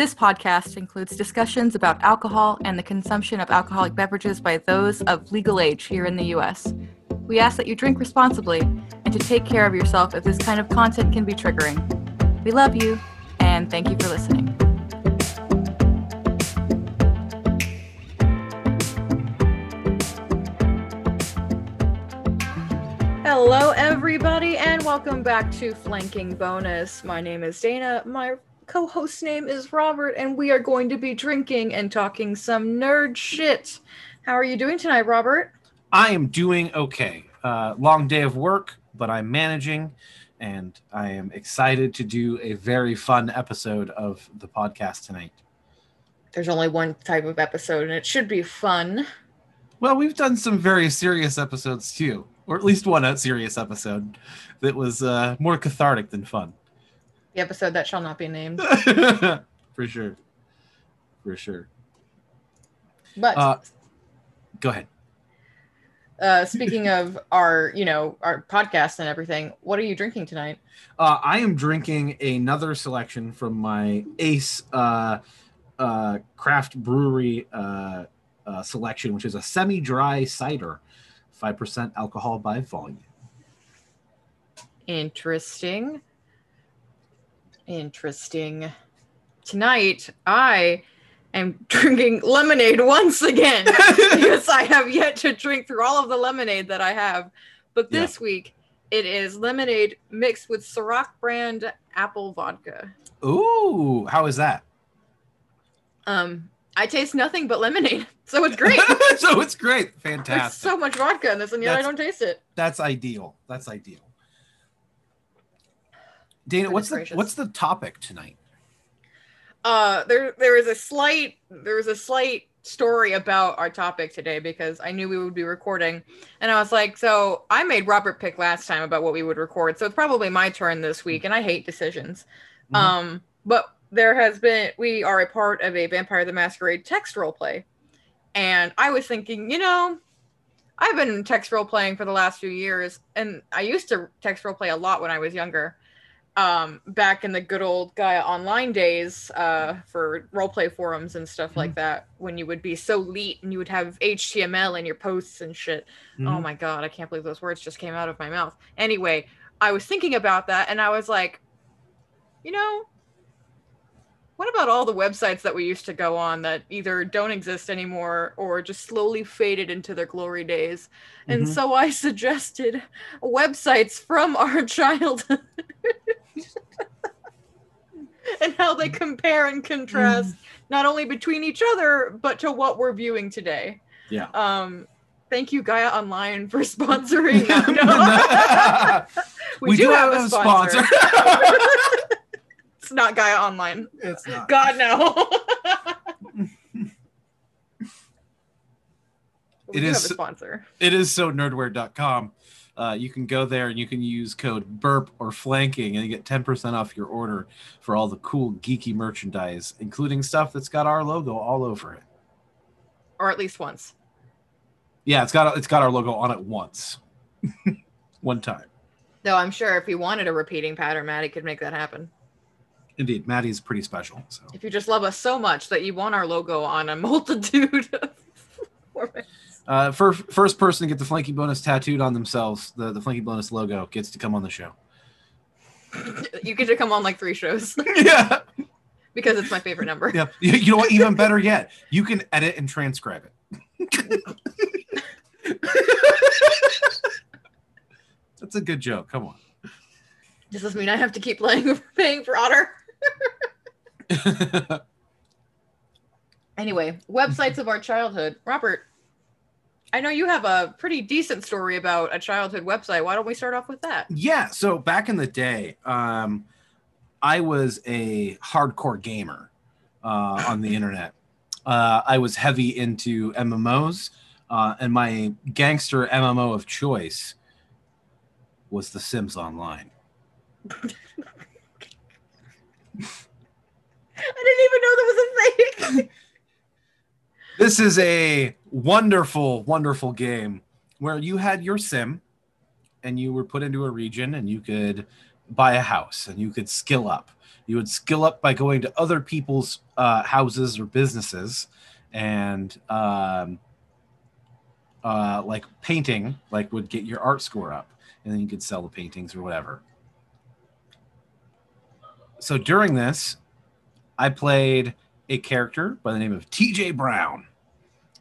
This podcast includes discussions about alcohol and the consumption of alcoholic beverages by those of legal age here in the U.S. We ask that you drink responsibly and to take care of yourself if this kind of content can be triggering. We love you, and thank you for listening. Hello, everybody, and welcome back to Flanking Bonus. My name is Dana. My co host name is Robert, and we are going to be drinking and talking some nerd shit. How are you doing tonight, Robert? I am doing okay. Uh, long day of work, but I'm managing, and I am excited to do a very fun episode of the podcast tonight. There's only one type of episode, and it should be fun. Well, we've done some very serious episodes too, or at least one serious episode that was uh, more cathartic than fun. The episode that shall not be named. For sure. For sure. But Uh, go ahead. uh, speaking of our, you know, our podcast and everything, what are you drinking tonight? Uh, I am drinking another selection from my Ace uh, uh, craft brewery uh, uh, selection, which is a semi-dry cider, five percent alcohol by volume. Interesting. Interesting. Tonight, I am drinking lemonade once again because I have yet to drink through all of the lemonade that I have. But this week, it is lemonade mixed with Ciroc brand apple vodka. Ooh, how is that? Um, I taste nothing but lemonade, so it's great. so it's great, There's fantastic. so much vodka in this, and yet I don't taste it. That's ideal. That's ideal. Dana, Goodness what's the gracious. what's the topic tonight? uh there there is a slight there was a slight story about our topic today because I knew we would be recording and I was like so I made Robert pick last time about what we would record so it's probably my turn this week and I hate decisions Mhm. um but there has been we are a part of a Vampire the Masquerade text role play and I was thinking you know I've been text role playing for the last few years and I used to text role play a lot when I was younger um back in the good old Gaia online days uh for roleplay forums and stuff like that when you would be so leet and you would have HTML in your posts and shit. Oh Mhm. my god, I can't believe those words just came out of my mouth. Anyway, I was thinking about that and I was like, you know, what about all the websites that we used to go on that either don't exist anymore or just slowly faded into their glory days? And Mhm. so I suggested websites from our childhood and how they compare and contrast not only between each other but to what we're viewing today. Yeah. Um thank you Gaia Online for sponsoring. No, we, do, have, a sponsor. It's not Gaia Online. it's not. God no. we It do is- have a sponsor. it is SoNERDWear.com. Uh, you can go there and you can use code burp or flanking and you get 10% off your order for all the cool geeky merchandise, including stuff that's got our logo all over it. Or at least once. Yeah, it's got it's got our logo on it once. One time. Though I'm sure if he wanted a repeating pattern, Matty could make that happen. Indeed, Matty's pretty special. So If you just love us so much that you want our logo on a multitude of formats. uh, for first person to get the Flanking Bonus tattooed on themselves, the, the Flanking Bonus logo gets to come on the show. you get to come on like three shows yeah. because it's my favorite number. Yep. You, you know what? Even better yet, you can edit and transcribe it. That's a good joke. Come on. Does this mean I have to keep playing paying for Otter? Anyway, websites of our childhood. Robert, I know you have a pretty decent story about a childhood website. Why don't we start off with that? yeah. So back in the day, um, I was a hardcore gamer uh, on the internet. Uh, I was heavy into MMOs, uh, and my gangster MMO of choice was The Sims Online. I didn't even know that was a thing. This is a wonderful, wonderful game where you had your sim and you were put into a region and you could buy a house and you could skill up. You would skill up by going to other people's uh, houses or businesses and um, uh, like painting, like would get your art score up, and then you could sell the paintings or whatever. So during this, I played a character by the name of TJ Brown.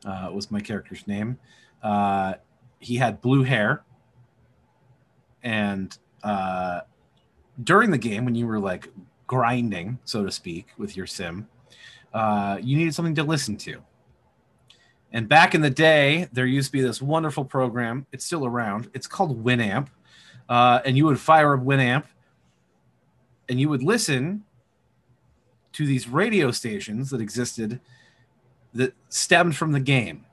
Uh, was my character's name. Uh, he had blue hair, and uh, during the game, when you were like grinding, so to speak, with your sim, uh, you needed something to listen to. And back in the day, there used to be this wonderful program. It's still around. It's called Winamp. Uh, and you would fire up Winamp and you would listen to these radio stations that existed that stemmed from the game.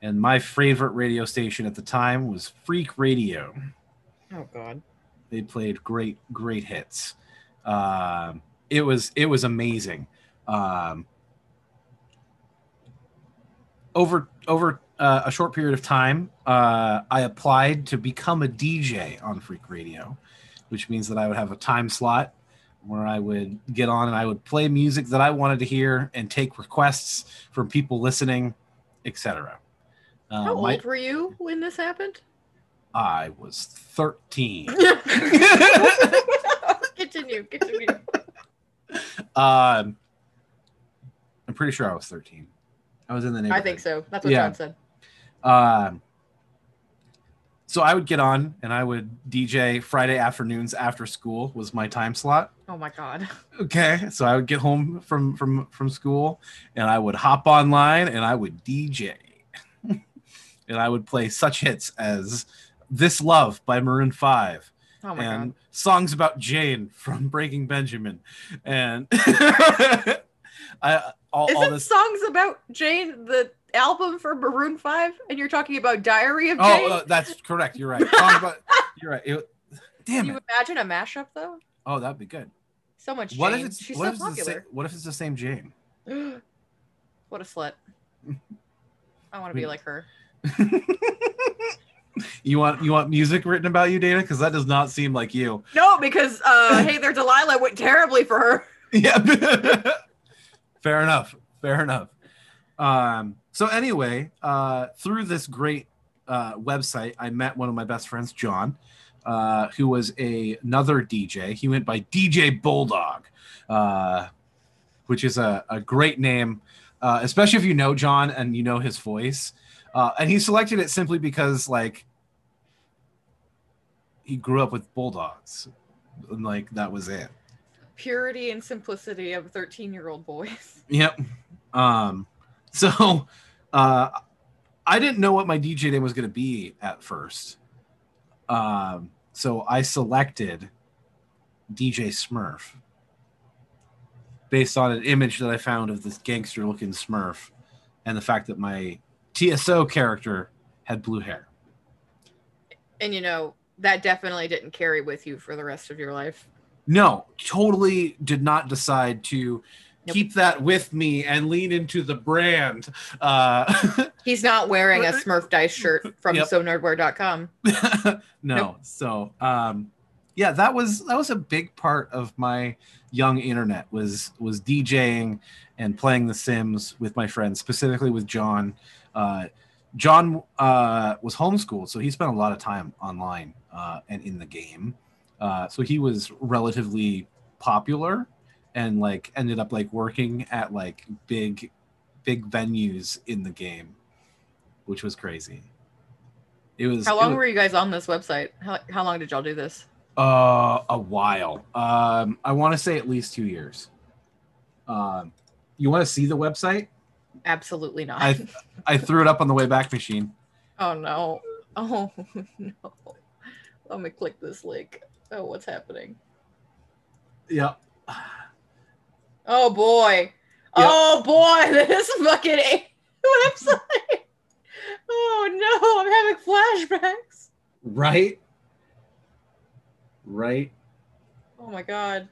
And my favorite radio station at the time was Freak Radio. Oh God. They played great, great hits. Um, it was it was amazing. Um, over over uh, a short period of time, uh, I applied to become a DJ on Freak Radio, which means that I would have a time slot where I would get on and I would play music that I wanted to hear and take requests from people listening, etc. Uh, How my- old were you when this happened? I was 13. continue, continue. um, I'm pretty sure I was 13. I was in the neighborhood. I think so. That's what Yeah. John said. Um, so I would get on and I would DJ Friday afternoons after school was my time slot. Oh my God. Okay, so I would get home from from from school and I would hop online and I would DJ, and I would play such hits as "This Love" by Maroon Five Oh my and God. songs about Jane from Breaking Benjamin, and I all, all Isn't this. songs about Jane the album for Maroon Five, and you're talking about Diary of Jane? Oh, uh, that's correct. You're right. About, you're right. It- damn Can you it. imagine a mashup though? Oh, that'd be good. So much What Jane. if it's She's what so if it's the same, what if it's the same Jane? what a slut. I want to be like her. You want you want music written about you, Dana? Because that does not seem like you. No, because uh Hey There Delilah went terribly for her. Yeah. Fair enough. Fair enough. Um, so anyway, uh, through this great uh, website, I met one of my best friends, John, uh, who was a, another DJ. He went by DJ Bulldog, uh, which is a, a great name, uh, especially if you know John and you know his voice. Uh, and he selected it simply because, like, he grew up with bulldogs, and like that was it. Purity and simplicity of 13 year old boys. Yep. Um, so uh, I didn't know what my DJ name was going to be at first. Um, so I selected DJ Smurf based on an image that I found of this gangster looking Smurf and the fact that my TSO character had blue hair. And you know, that definitely didn't carry with you for the rest of your life. No, totally did not decide to Nope. keep that with me and lean into the brand. Uh, He's not wearing a Smurf Dice shirt from Yep. SoNERDWear.com. no. Nope. So um yeah, that was that was a big part of my young internet was was DJing and playing the Sims with my friends, specifically with John. Uh John uh was homeschooled, so he spent a lot of time online uh and in the game. Uh so he was relatively popular and like ended up like working at like big big venues in the game, which was crazy. It was How long was- were you guys on this website? How, how long did y'all do this? Uh, a while. Um, I want to say at least two years. Um, you want to see the website? Absolutely not. I I threw it up on the way back machine. oh no. Oh no. Let me click this link. Oh, what's happening? Yep. Oh boy. Oh boy, this fucking a- website. Oh no, I'm having flashbacks. Right. Right. Oh my god.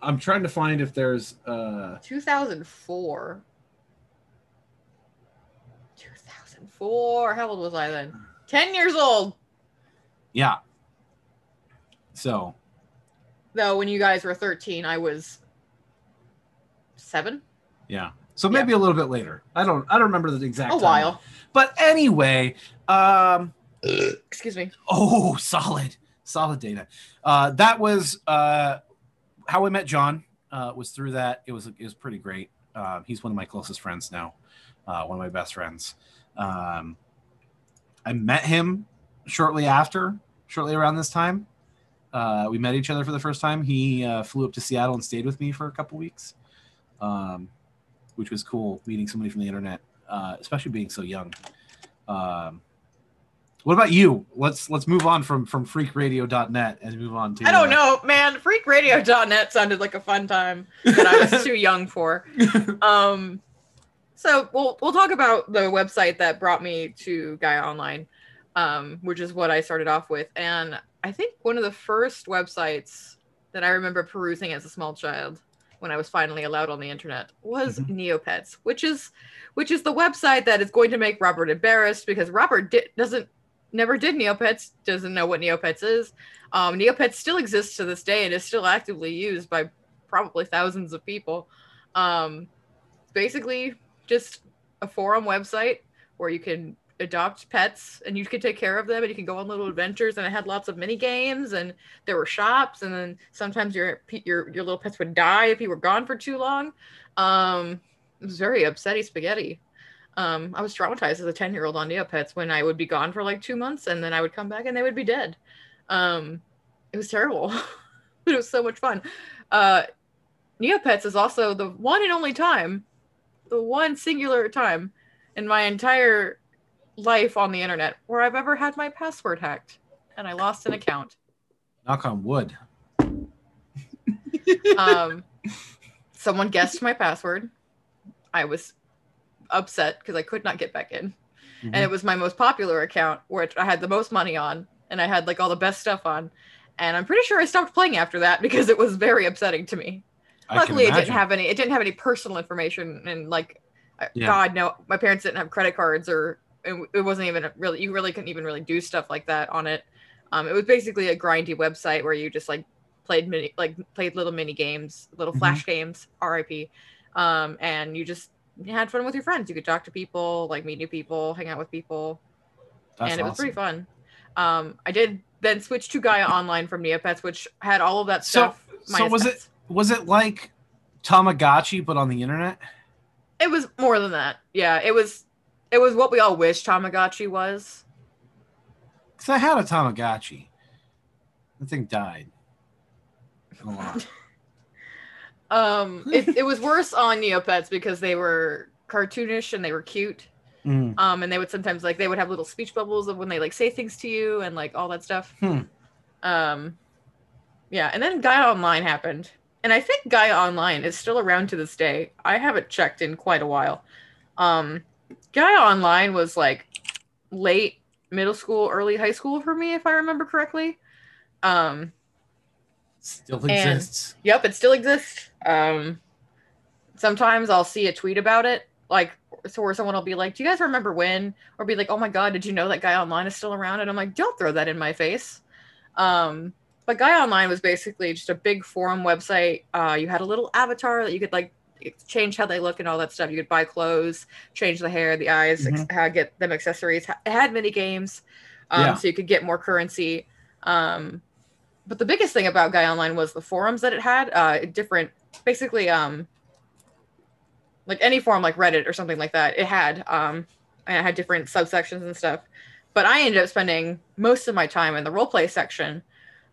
I'm trying to find if there's uh 2004. 2004. How old was I then? 10 years old. yeah. So Though when you guys were 13, I was seven. yeah. So maybe a little bit later. I don't I don't remember the exact A time. while. But anyway, um Excuse me. oh solid. Solid data. Uh that was uh how I met John uh was through that. It was it was pretty great. Um he's one of my closest friends now. Uh one of my best friends. Um I met him shortly after, shortly around this time. Uh, we met each other for the first time. He uh, flew up to Seattle and stayed with me for a couple weeks, um, which was cool meeting somebody from the internet, uh, especially being so young. Um, what about you? Let's let's move on from from freakradio.net and move on to I don't uh, know, man. Freakradio.net sounded like a fun time that I was too young for. Um, so we'll we'll talk about the website that brought me to Gaia Online, um, which is what I started off with, and I think one of the first websites that I remember perusing as a small child when I was finally allowed on the internet was Mhm. Neopets, which is which is the website that is going to make Robert embarrassed because Robert di- doesn't never did Neopets, doesn't know what Neopets is. Um, Neopets still exists to this day and is still actively used by probably thousands of people. Um, basically just a forum website where you can adopt pets and you could take care of them and you can go on little adventures. And it had lots of mini games and there were shops and then sometimes your your your little pets would die if you were gone for too long. Um it was very upsetty spaghetti. Um i was traumatized as a 10 year old on neopets when i would be gone for like two months and then i would come back and they would be dead. Um it was terrible but it was so much fun. Uh neopets is also the one and only time the one singular time in my entire life on the internet where I've ever had my password hacked and I lost an account. knock on wood. Um, someone guessed my password. I was upset because I could not get back in. And it was my most popular account, which I had the most money on and I had like all the best stuff on. And I'm pretty sure I stopped playing after that because it was very upsetting to me. I Luckily, it didn't have any. It didn't have any personal information, and like, Yeah. God no, my parents didn't have credit cards, or it, it wasn't even really. You really couldn't even really do stuff like that on it. Um, it was basically a grindy website where you just like played mini, like played little mini games, little Mhm. flash games, RIP, um, and you just had fun with your friends. You could talk to people, like meet new people, hang out with people, That's and it was pretty fun. Um, I did then switch to Gaia Online from Neopets, which had all of that stuff. so minus was it- Was it like Tamagotchi but on the internet? It was more than that. Yeah, it was. It was what we all wish Tamagotchi was. Because I had a Tamagotchi. The thing died. Lot. Um, it, it was worse on Neopets because they were cartoonish and they were cute. Mm. Um, and they would sometimes like they would have little speech bubbles of when they like say things to you and like all that stuff. Hmm. Um, yeah, and then Gaia Online happened, and I think Gaia Online is still around to this day. I haven't checked in quite a while. Um, Gaia Online was like late middle school, early high school for me, if I remember correctly. Um, Still And- exists. Yep, it still exists. Um, sometimes I'll see a tweet about it, like so where someone will be like, "Do you guys remember when?" Or be like, "Oh my god, did you know that Gaia online is still around?" And I'm like, "Don't throw that in my face." Um, but Gaia Online was basically just a big forum website. Uh, you had a little avatar that you could like change how they look and all that stuff. You could buy clothes, change the hair, the eyes, ex- get them accessories. It had mini games, um, Yeah. so you could get more currency. Um, but the biggest thing about Gaia Online was the forums that it had. Uh, different, basically, um, like any forum like Reddit or something like that. It had, um, and it had different subsections and stuff. But I ended up spending most of my time in the roleplay section.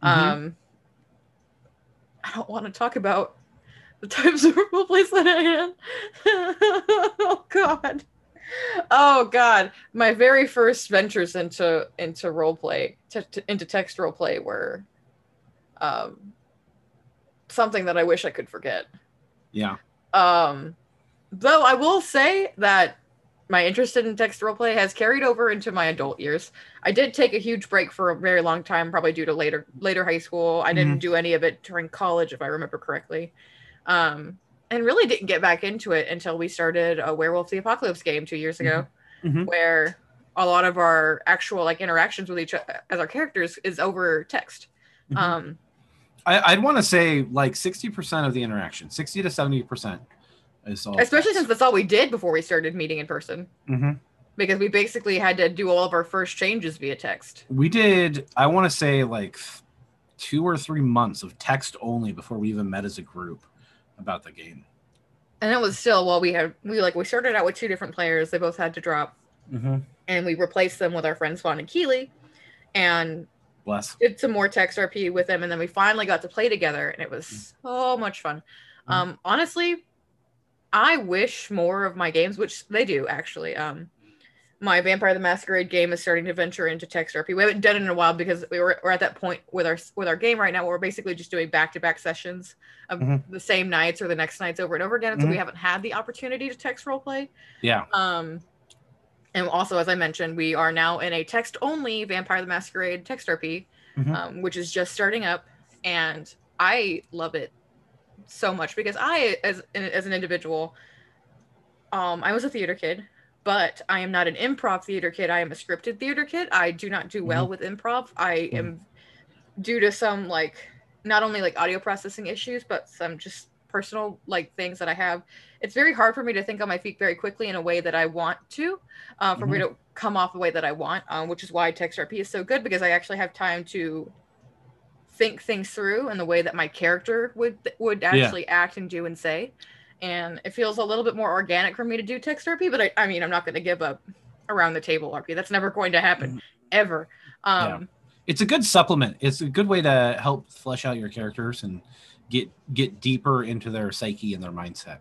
Mhm. Um, I don't want to talk about the types of roleplays that I had. oh God. Oh God. My very first ventures into into roleplay, to, to, into text roleplay were um, something that I wish I could forget. yeah. Um, though I will say that my interest in text roleplay has carried over into my adult years. I did take a huge break for a very long time, probably due to later later high school. I didn't do any of it during college, if I remember correctly. Um, and really didn't get back into it until we started a Werewolf the Apocalypse game two years ago, Mhm. where a lot of our actual like interactions with each other as our characters is over text. Mhm. Um, I, I'd want to say like 60% of the interaction, 60 to 70% is all. especially since that's all we did before we started meeting in person, hmm because we basically had to do all of our first changes via text. We did, I want to say like two or three months of text only before we even met as a group about the game. And it was still while we had we like we started out with two different players. They both had to drop, Mm-hmm. and we replaced them with our friends Vaughn and Keeley, and Bless. did some more text RP with them, and then we finally got to play together, and it was so much fun. Mm. Um, honestly, I wish more of my games, which they do actually. Um, my Vampire the Masquerade game is starting to venture into text RP. We haven't done it in a while because we were we're at that point with our with our game right now. Where we're basically just doing back to back sessions of Mhm. the same nights or the next nights over and over again. And so we Mhm. haven't had the opportunity to text role play. Yeah. Um, and also, as I mentioned, we are now in a text only Vampire the Masquerade text RP, Mhm. um, which is just starting up, and I love it so much because I, as as an individual, um, I was a theater kid, but I am not an improv theater kid. I am a scripted theater kid. I do not do well with improv. I am due to some like not only like audio processing issues, but some just personal like things that I have. It's very hard for me to think on my feet very quickly in a way that I want to, uh, for me to come off the way that I want, um, which is why text RP is so good because I actually have time to think things through in the way that my character would would actually act and do and say. And it feels a little bit more organic for me to do text RP, but I, I mean, I'm not going to give up around the table RP. That's never going to happen ever. Um, It's a good supplement. It's a good way to help flesh out your characters and get get deeper into their psyche and their mindset.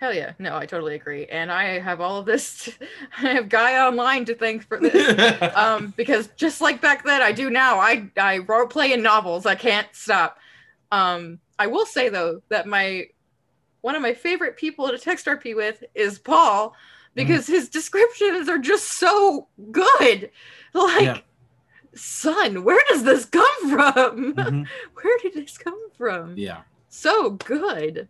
Hell yeah. No, I totally agree. And I have all of this. I have Gaia Online to thank for this. um, because just like back then, I do now. I I role play in novels. I can't stop. Um, I will say though that my one of my favorite people to text RP with is Paul because his descriptions are just so good. Like, Yeah. son, where does this come from? Mhm. where did this come from? Yeah. so good.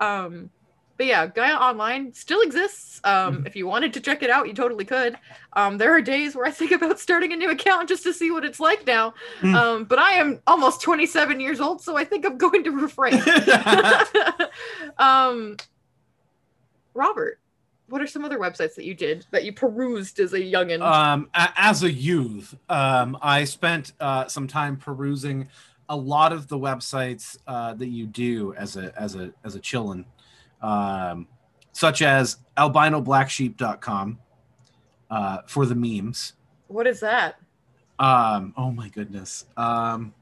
Um, but yeah, Gaia Online still exists. Um, Mhm. if you wanted to check it out, you totally could. Um, there are days where I think about starting a new account just to see what it's like now. Mm. Um, but I am almost 27 years old, so I think I'm going to refrain. um, Robert, what are some other websites that you did that you perused as a youngin? um, as a youth, um, I spent uh, some time perusing a lot of the websites uh, that you do as a as a as a chillin, um, such as albinoblacksheep.com uh, for the memes. what is that? Um, oh my goodness. Um,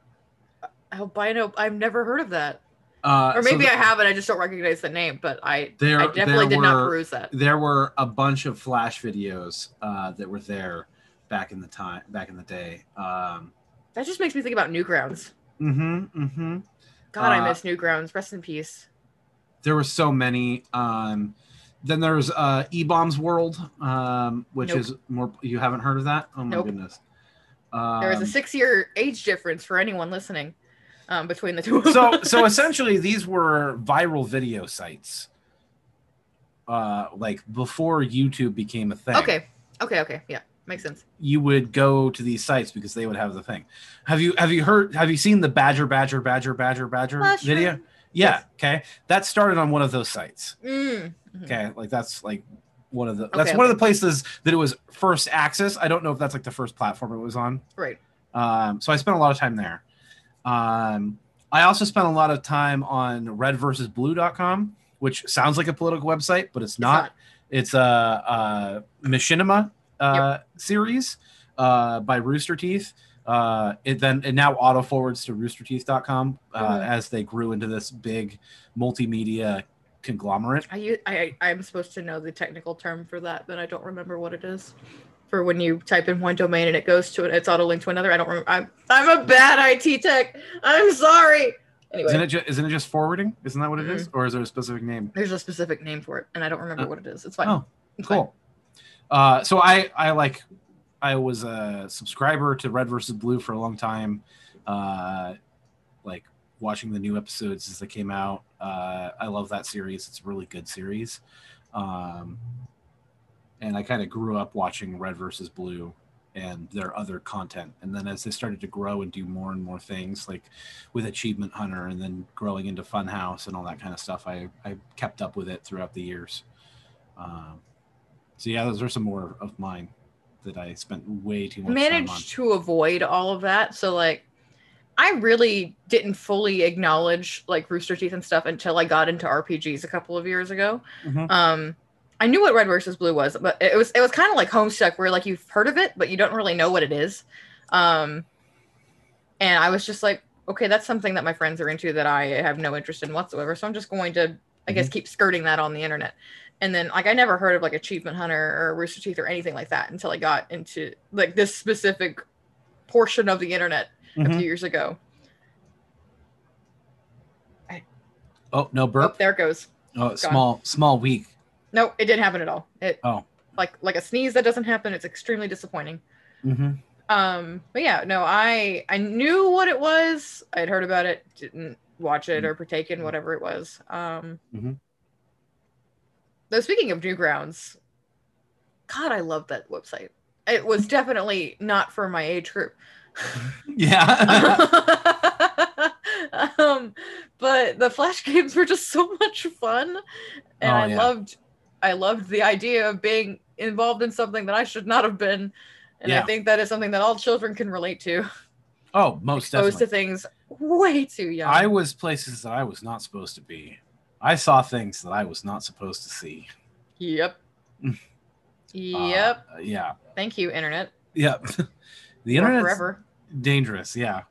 Albino. I've never heard of that. uh, Or so maybe the- I have it. I just don't recognize the name. But I, There- I definitely did not peruse that. there were a bunch of flash videos uh, that were there back in the time back in the day. Um, That just makes me think about Newgrounds. mm-hmm, mm-hmm. God, I Uh, miss Newgrounds. Rest in peace. There were so many. Um, then there's uh, eBaum's World, um, which Nope. is more. You haven't heard of that? Oh my Nope. goodness. Um, There is a six-year age difference for anyone listening um, between the two. so so essentially these were viral video sites. Uh, like before YouTube became a thing. okay, okay, okay, yeah, makes sense. you would go to these sites because they would have the thing. Have you have you heard have you seen the Badger Badger Badger Badger Badger Mushroom. video? Yeah, okay. That started on one of those sites. Mm. mhm. Okay, like that's like one of the that's Okay, one okay. of the places that it was first access. I don't know if that's like the first platform it was on. Right. Um, so I spent a lot of time there. Um, I also spent a lot of time on red versus redversusblue.com, which sounds like a political website, but it's not. It's a, a machinima uh, series uh, by Rooster Teeth. Uh, it then it now auto forwards to roosterteeth.com uh, Mhm. as they grew into this big multimedia conglomerate. I, I I'm supposed to know the technical term for that, but I don't remember what it is. For when you type in one domain and it goes to it, it's auto linked to another. I don't remember. I'm I'm a bad IT tech. I'm sorry. Anyway, Isn't it, ju- isn't it just forwarding? Isn't that what it is? Or is there a specific name? there's a specific name for it, and I don't remember Uh, what it is. It's fine. Oh, It's fine. cool. Uh, so I, I like, I was a subscriber to Red versus Blue for a long time. Uh, like watching the new episodes as they came out. Uh, I love that series. It's a really good series. Um, and I kind of grew up watching Red versus Blue and their other content. And then as they started to grow and do more and more things, like with Achievement Hunter, and then growing into Funhouse and all that kind of stuff, I I kept up with it throughout the years. Um, so yeah, those are some more of mine that I spent way too much managed to avoid all of that. So like I really didn't fully acknowledge like Rooster Teeth and stuff until I got into RPGs a couple of years ago. Mhm. Um I knew what Red versus Blue was, but it was it was kind of like Homestuck where like you've heard of it, but you don't really know what it is. Um and I was just like, okay, that's something that my friends are into that I have no interest in whatsoever. So I'm just going to I guess keep skirting that on the internet. And then like I never heard of like Achievement Hunter or Rooster Teeth or anything like that until I got into like this specific portion of the internet a Mhm. few years ago. Oh no, Oh, burp. there it goes. Oh, small small week. No, it didn't happen at all. It Oh. like like a sneeze that doesn't happen. It's extremely disappointing. Mm-hmm. Um, but yeah, no, I I knew what it was. I'd heard about it, didn't watch it or partake in whatever it was. Um, Mhm. Though speaking of Newgrounds, God, I love that website. It was definitely not for my age group. Yeah. um, but the flash games were just so much fun, and Oh, I yeah. loved, I loved the idea of being involved in something that I should not have been, and I think that is something that all children can relate to. oh, most Exposed definitely. to things way too young. I was places that I was not supposed to be. I saw things that I was not supposed to see. Yep. Mm. yep. Uh, yeah. Thank you, internet. Yep. the internet forever, dangerous. Yeah.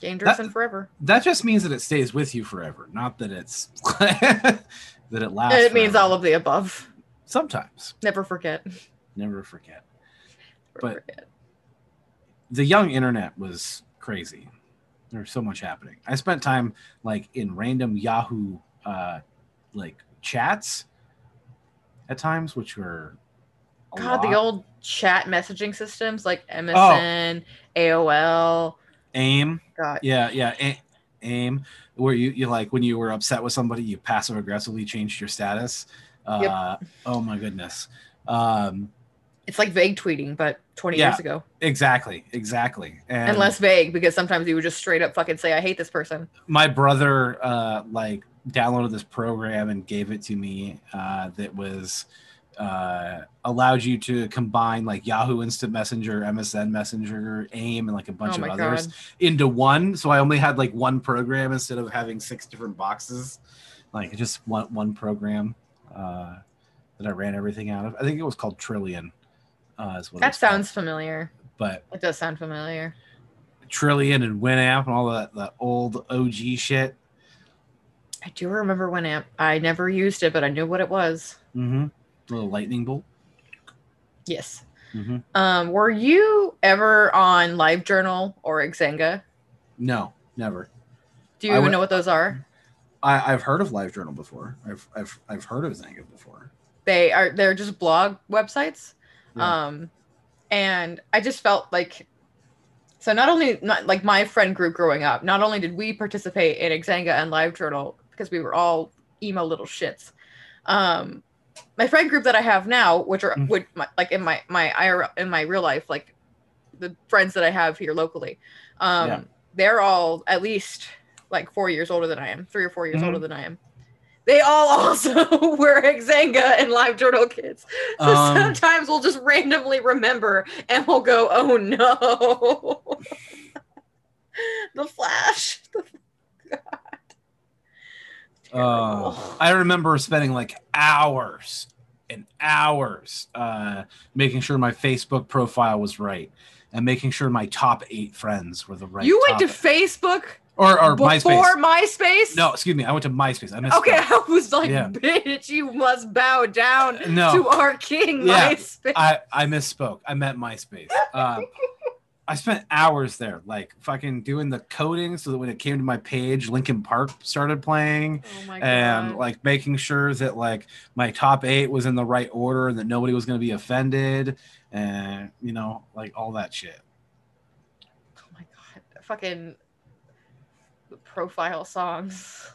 dangerous That- and forever. That just means that it stays with you forever, not that it's that it lasts. it means all of the above. Sometimes. Never forget. Never forget. Never But- forget. the young internet was crazy. There was so much happening. I spent time like in random Yahoo uh like chats at times, which were God, the old chat messaging systems like MSN, AOL. aim. God, Yeah, yeah. A- aim where you, you like when you were upset with somebody, you passive aggressively changed your status. Uh oh my goodness. Um it's like vague tweeting, but 20 Yeah. years ago. exactly, exactly. And, And less vague because sometimes you would just straight up fucking say, I hate this person. my brother uh like downloaded this program and gave it to me uh that was uh allowed you to combine like yahoo instant messenger msn messenger aim and like a bunch oh of others God. into one so i only had like one program instead of having six different boxes like just one one program uh that i ran everything out of i think it was called Trillian uh is what That was called. sounds familiar. but It does sound familiar. Trillian and winamp and all that the old og shit I do remember Winamp. I never used it, but I knew what it was. mm-hmm little lightning bolt Yes. mm-hmm. Um, were you ever on LiveJournal or Xanga? No, never. Do you I even would- know what those are? I, I've heard of LiveJournal before. I've I've I've heard of Xanga before. They are they're just blog websites. Yeah. Um, and I just felt like so not only not like my friend group growing up, not only did we participate in Xanga and LiveJournal because we were all emo little shits. Um, my friend group that I have now, which are Mm. would my, like in my my IRL in my real life, like the friends that I have here locally, um, Yeah. they're all at least like four years older than I am, three or four years Mhm. older than I am. They all also were Xanga and Live LiveJournal kids. So Um, sometimes we'll just randomly remember and we'll go, oh no. the flash. The... God. Uh, I remember spending like hours and hours uh, making sure my Facebook profile was right and making sure my top eight friends were the right. you went to top- Facebook or or before MySpace. MySpace? No, excuse me. I went to MySpace. I missed. Okay, I was like, Yeah. bitch, you must bow down No. to our king, Yeah. MySpace. I I misspoke. I meant MySpace. Uh, I spent hours there, like fucking doing the coding, so that when it came to my page, Linkin Park started playing. oh and like making sure that like my top eight was in the right order and that nobody was going to be offended and you know like all that shit oh my god. Fucking profile songs.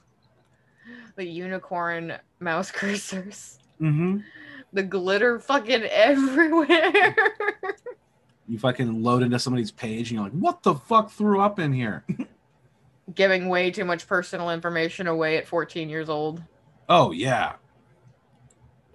The unicorn mouse cursors. mm-hmm. the glitter fucking everywhere. You fucking load into somebody's page and you're like, what the fuck threw up in here? Giving way too much personal information away at 14 years old. Oh yeah.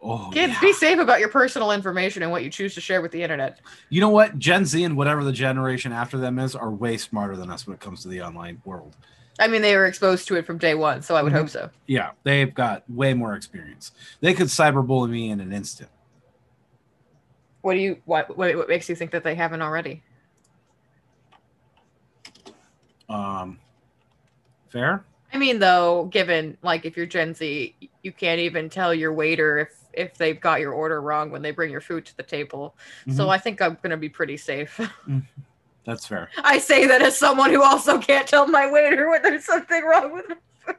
Oh Kids, yeah. be safe about your personal information and what you choose to share with the internet. You know what? Gen Z and whatever the generation after them is are way smarter than us when it comes to the online world. I mean, they were exposed to it from day one, so I would Mhm. hope so. Yeah, they've got way more experience. They could cyberbully me in an instant. What do you what, what makes you think that they haven't already? Um, fair. I mean, though, given like if you're Gen Z, you can't even tell your waiter if if they've got your order wrong when they bring your food to the table. So Mhm. I think I'm gonna be pretty safe. That's fair. I say that as someone who also can't tell my waiter when there's something wrong with it.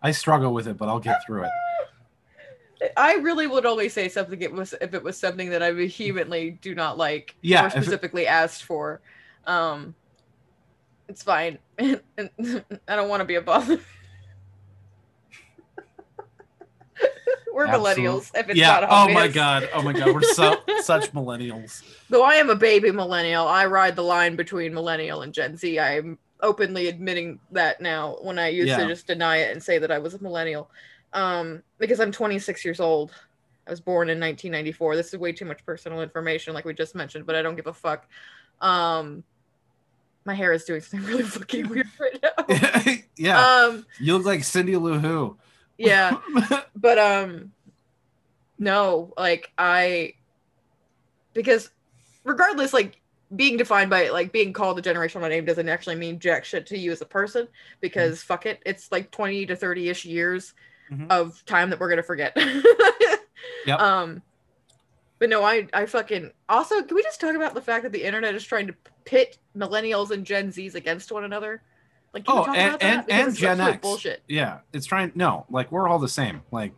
I struggle with it, but I'll get through it. I really would only say something it was if it was something that I vehemently do not like Yeah, or if it- specifically asked for. Um it's fine. I don't want to be a bother. We're millennials if it's yeah. not Oh my god. Oh my god. We're so such millennials. Though I am a baby millennial, I ride the line between millennial and Gen Z. I am openly admitting that now when I used Yeah. to just deny it and say that I was a millennial. Um, because I'm 26 years old. I was born in 1994. This is way too much personal information, like we just mentioned, but I don't give a fuck. Um, my hair is doing something really fucking weird right now. yeah. Um, you look like Cindy Lou Who. Yeah. but um no like i because regardless like being defined by like being called a generational name doesn't actually mean jack shit to you as a person because fuck it it's like 20 to 30ish years Mhm. of time that we're gonna forget Yep. um but no i i fucking also can we just talk about the fact that the internet is trying to pit millennials and gen z's against one another like Oh, talk and- about and- and Gen X. bullshit yeah. It's trying. No, like we're all the same. Like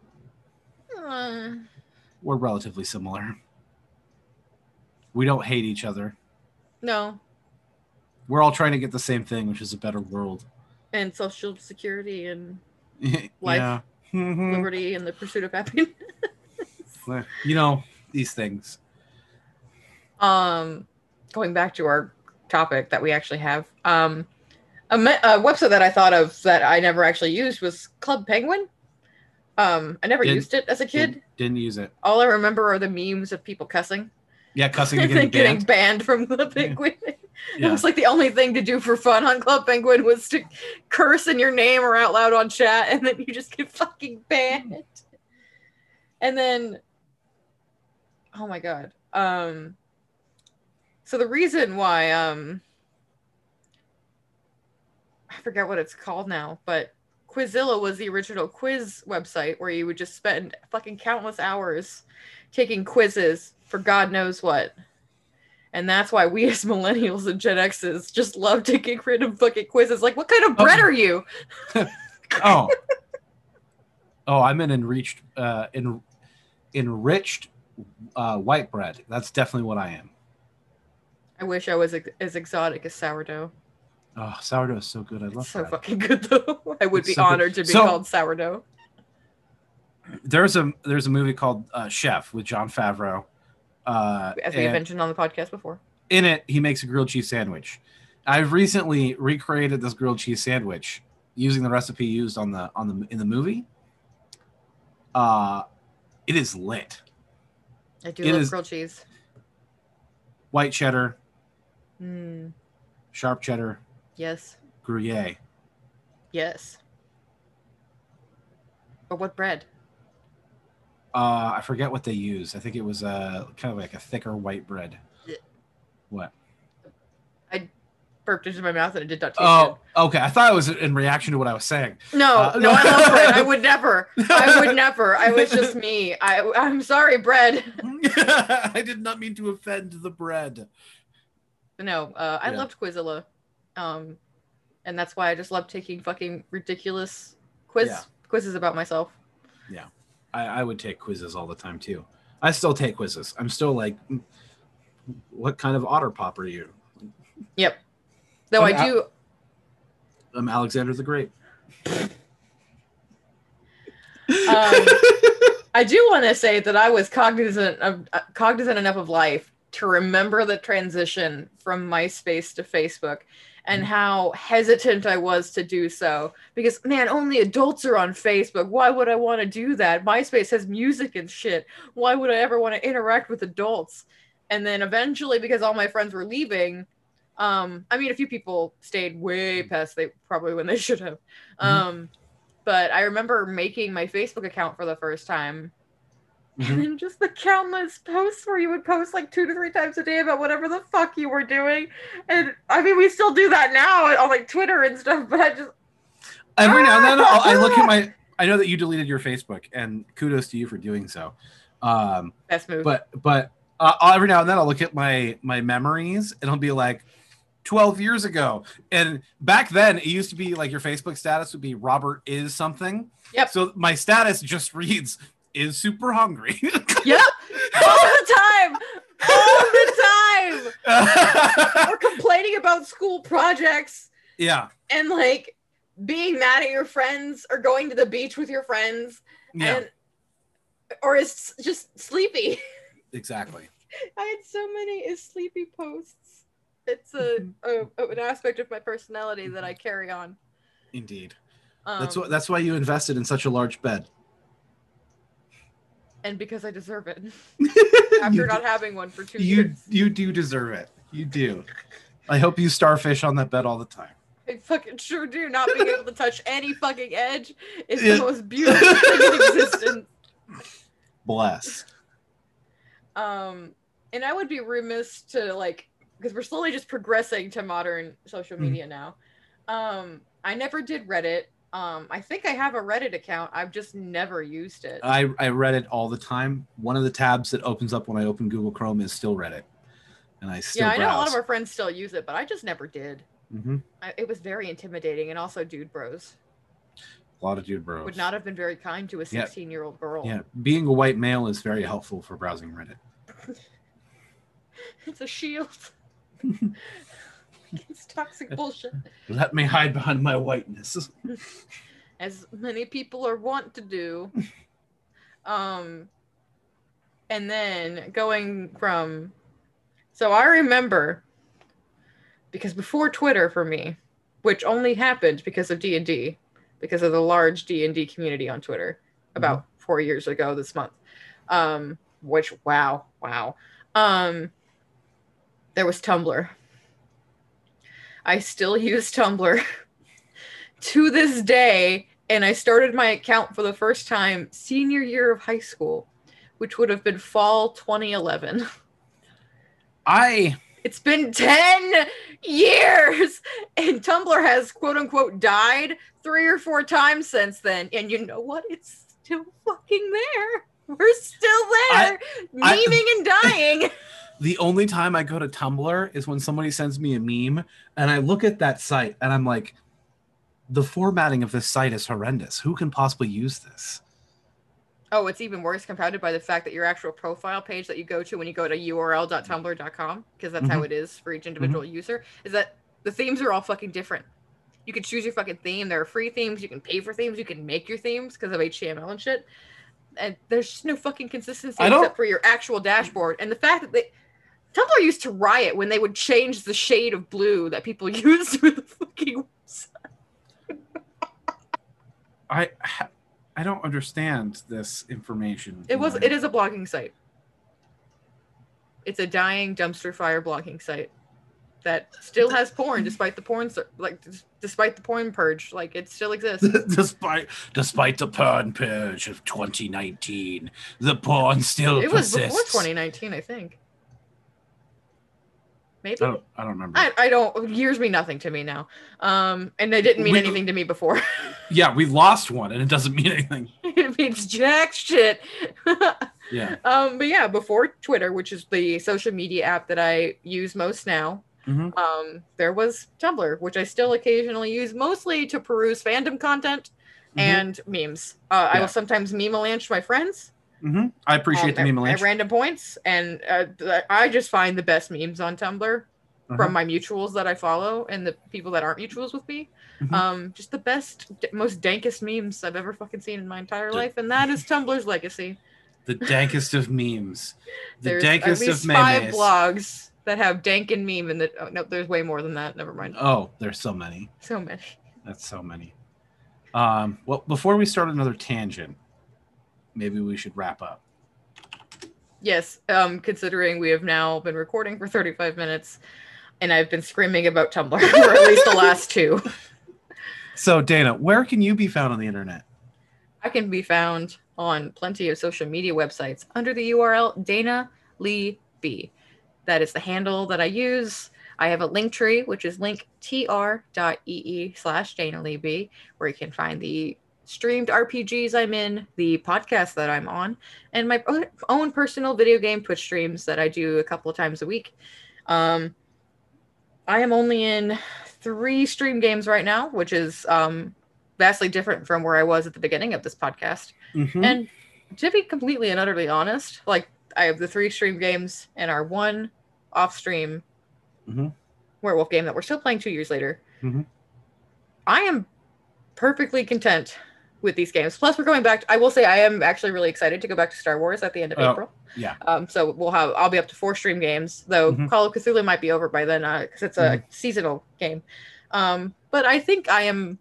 Uh, we're relatively similar. We don't hate each other. no We're all trying to get the same thing, which is a better world. and social security and. Life. Mhm. liberty and the pursuit of happiness. You know these things. Um, going back to our topic that we actually have, um, a, a website that I thought of that I never actually used was Club Penguin. Um, I never Did- used it as a kid. Didn't, didn't use it. All I remember are the memes of people cussing Yeah, cussing and getting getting banned. banned from Club Penguin. It Yeah. was like the only thing to do for fun on Club Penguin was to curse in your name or out loud on chat, and then you just get fucking banned. And then, oh my god. Um, so the reason why um, I forget what it's called now, but Quizilla was the original quiz website where you would just spend fucking countless hours taking quizzes for God knows what. And that's why we as millennials and Gen X's just love taking random fucking quizzes. Like, what kind of bread Oh. are you? oh. Oh, I'm an enriched, uh, en- enriched uh, white bread. That's definitely what I am. I wish I was ex- as exotic as sourdough. Oh, sourdough is so good. I love so that. fucking good though. I would It's be so good. honored to be So- called sourdough. There's a there's a movie called uh, Chef with Jon Favreau. Uh, As we have mentioned on the podcast before. in it, he makes a grilled cheese sandwich. I've recently recreated this grilled cheese sandwich using the recipe used on the on the in the movie. Uh, it is lit. I do It love grilled cheese. White cheddar, Mm, sharp cheddar, yes. Gruyere. Yes. But what bread? Uh, I forget what they use. I think it was uh, kind of like a thicker white bread. Yeah. What? I burped into my mouth and it did not taste Oh, okay. I thought it was in reaction to what I was saying. No, uh, no, I love bread. I would never. I would never. I was just me. I, I'm sorry, bread. I did not mean to offend the bread. No, uh, I Yeah. loved Quizilla. Um, and that's why I just love taking fucking ridiculous quiz Yeah. quizzes about myself. Yeah, I, I would take quizzes all the time too. I still take quizzes. I'm still like, "Mm, what kind of otter pop are you? Yep. Though Okay, I do I'm Alexander the Great. Um, I do want to say that I was cognizant of uh, cognizant enough of life to remember the transition from MySpace to Facebook and how hesitant I was to do so because man, only adults are on Facebook. Why would I want to do that? MySpace has music and shit. Why would I ever want to interact with adults? And then eventually, because all my friends were leaving, um, I mean, a few people stayed way past they probably when they should have. Mhm. Um, but I remember making my Facebook account for the first time And then just the countless posts where you would post like two to three times a day about whatever the fuck you were doing. And I mean, we still do that now on like Twitter and stuff, but I just, Every now and then I'll, I look at my. I know that you deleted your Facebook, and kudos to you for doing so. Um, best move. but but uh, every now and then I'll look at my my memories, and I'll be like, twelve years ago. And back then, it used to be like your Facebook status would be Robert is something. Yep. So my status just reads is super hungry. yep. All the time. All the time. Or complaining about school projects yeah. and like being mad at your friends or going to the beach with your friends Yeah. and or is just sleepy. exactly. I had so many is sleepy posts. It's a, a an aspect of my personality that I carry on. Indeed. Um, That's what. That's why you invested in such a large bed. And because I deserve it after not having one for two you years. you do deserve it. You do. I hope you starfish on that bed all the time. I fucking sure do. Not being able to touch any fucking edge is the most beautiful thing in existence. Bless. Um, and I would be remiss to like because we're slowly just progressing to modern social Mm. media now. Um, I never did Reddit. Um, I think I have a Reddit account. I've just never used it. I I read it all the time. One of the tabs that opens up when I open Google Chrome is still Reddit, and I still yeah, I know a lot of our friends still use it, but I just never did. hmm I, it was very intimidating, and also, dude, bros A lot of dude bros. would not have been very kind to a Yeah. 16 year old girl. Yeah, being a white male is very helpful for browsing Reddit. It's a shield against toxic bullshit, Let me hide behind my whiteness. as many people are wont to do. Um, and then going from, so I remember because before Twitter for me, which only happened because of D and D, because of the large D and D community on Twitter, about four years ago this month. Um, which wow, wow. Um, there was Tumblr. I still use Tumblr to this day, and I started my account for the first time senior year of high school, which would have been fall 2011. I It's been 10 years, and Tumblr has quote unquote died three or four times since then. And you know what? It's still fucking there. We're still there, I- memeing and dying. the only time I go to Tumblr is when somebody sends me a meme, and I look at that site and I'm like, the formatting of this site is horrendous. Who can possibly use this? Oh, it's even worse compounded by the fact that your actual profile page that you go to when you go to url.tumblr.com, because that's how mm-hmm. it is for each mm-hmm. individual user, is that the themes are all fucking different. You can choose your fucking theme. There are free themes. You can pay for themes. You can make your themes because of HTML and shit. And there's just no fucking consistency except for your actual dashboard. And the fact that they Tumblr used to riot when they would change the shade of blue that people used with the fucking I I don't understand this information. It was it is a blogging site. It's a dying dumpster fire blogging site that still has porn despite the porn like despite the porn purge like it still exists. despite despite the porn purge of 2019, the porn still it was persists. before 2019 I think. Maybe I don't, I don't remember. I, I don't years mean nothing to me now. Um and they didn't mean We- anything to me before. yeah, we lost one, and it doesn't mean anything. it means jack shit. Yeah. um but yeah, before Twitter, which is the social media app that I use most now, Mhm. um, there was Tumblr, which I still occasionally use, mostly to peruse fandom content Mhm. and memes. Uh, I Yeah. will sometimes meme my friends hmm I appreciate um, the meme at link. random points, and uh, I just find the best memes on Tumblr Uh-huh. from my mutuals that I follow and the people that aren't mutuals with me. Mhm. Um, just the best, most dankest memes I've ever fucking seen in my entire life, and that is Tumblr's legacy. The dankest of memes. The There's dankest at least of five memes. blogs that have dank and meme, and that oh, no, there's way more than that. Never mind. Oh, there's so many. So many. That's so many. Um, well, before we start another tangent, maybe we should wrap up. Yes, um, considering we have now been recording for 35 minutes, and I've been screaming about Tumblr for at least the last two. So, Dana, where can you be found on the internet? I can be found on plenty of social media websites under the URL Dana Lee B. That is the handle that I use. I have a link tree, which is linktr.ee slash Dana Lee B, where you can find the streamed RPGs I'm in, the podcast that I'm on, and my own- personal video game Twitch streams that I do a couple of times a week. Um, I am only in three stream games right now, which is um, vastly different from where I was at the beginning of this podcast. Mhm. And to be completely and utterly honest, like I have the three stream games and our one off stream Mhm. werewolf game that we're still playing two years later. Mhm. I am perfectly content with these games. Plus, we're going back. I will say I am actually really excited to go back to Star Wars at the end of Oh, April. yeah. Um, so we'll have I'll be up to four stream games, though Mhm. Call of Cthulhu might be over by then because it's a seasonal game. Um, but I think I am,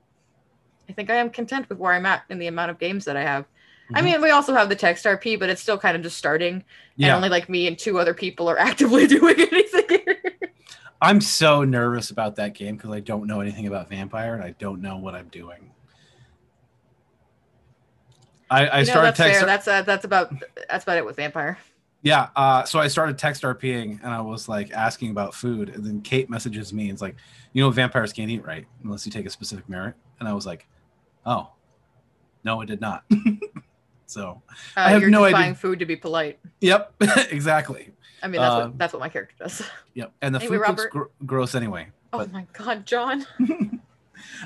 I think I am content with where I'm at in the amount of games that I have. I Mhm. mean, we also have the text RP, but it's still kind of just starting, and yeah, only like me and two other people are actively doing anything. I'm so nervous about that game because I don't know anything about Vampire and I don't know what I'm doing. I, I you know, started that's text. fair. That's uh, that's about that's about it with Vampire. Yeah, uh, so I started text RPing and I was like asking about food, and then Kate messages me and it's like, you know, vampires can't eat right unless you take a specific merit, and I was like, oh, no, it did not. so, Uh, I have you're no idea. buying food to be polite. yep, exactly. I mean, that's Um, what that's what my character does. Yep, and the Anyway, food looks gr- gross anyway. Oh my god, John!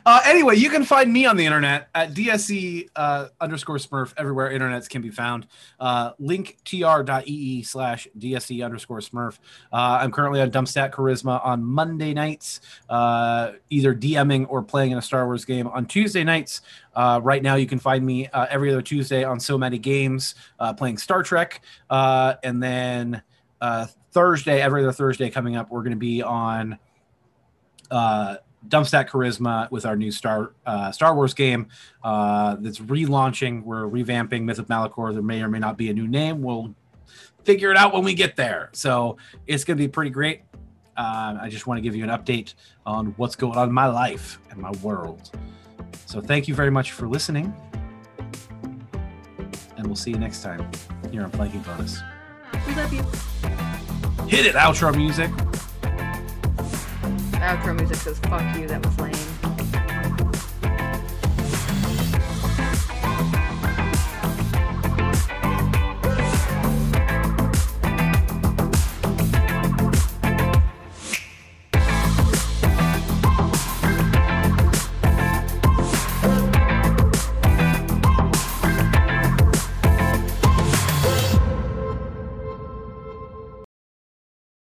Uh, anyway, you can find me on the internet at DSC uh, underscore Smurf everywhere internets can be found. Uh, linktr.ee slash DSC underscore Smurf. Uh, I'm currently on Dumpstat Charisma on Monday nights, uh, either DMing or playing in a Star Wars game on Tuesday nights. Uh, right now, you can find me uh, every other Tuesday on So Many Games playing Star Trek. And then Thursday, every other Thursday coming up, we're going to be on Dumpstat Charisma with our new Star uh, Star Wars game uh, that's relaunching. We're revamping Myth of Malachor. There may or may not be a new name. We'll figure it out when we get there. So it's going to be pretty great. Uh, I just want to give you an update on what's going on in my life and my world. So thank you very much for listening, and we'll see you next time here on Flanking Bonus. We love you. Hit it, outro music. Outro music says "fuck you." That was lame.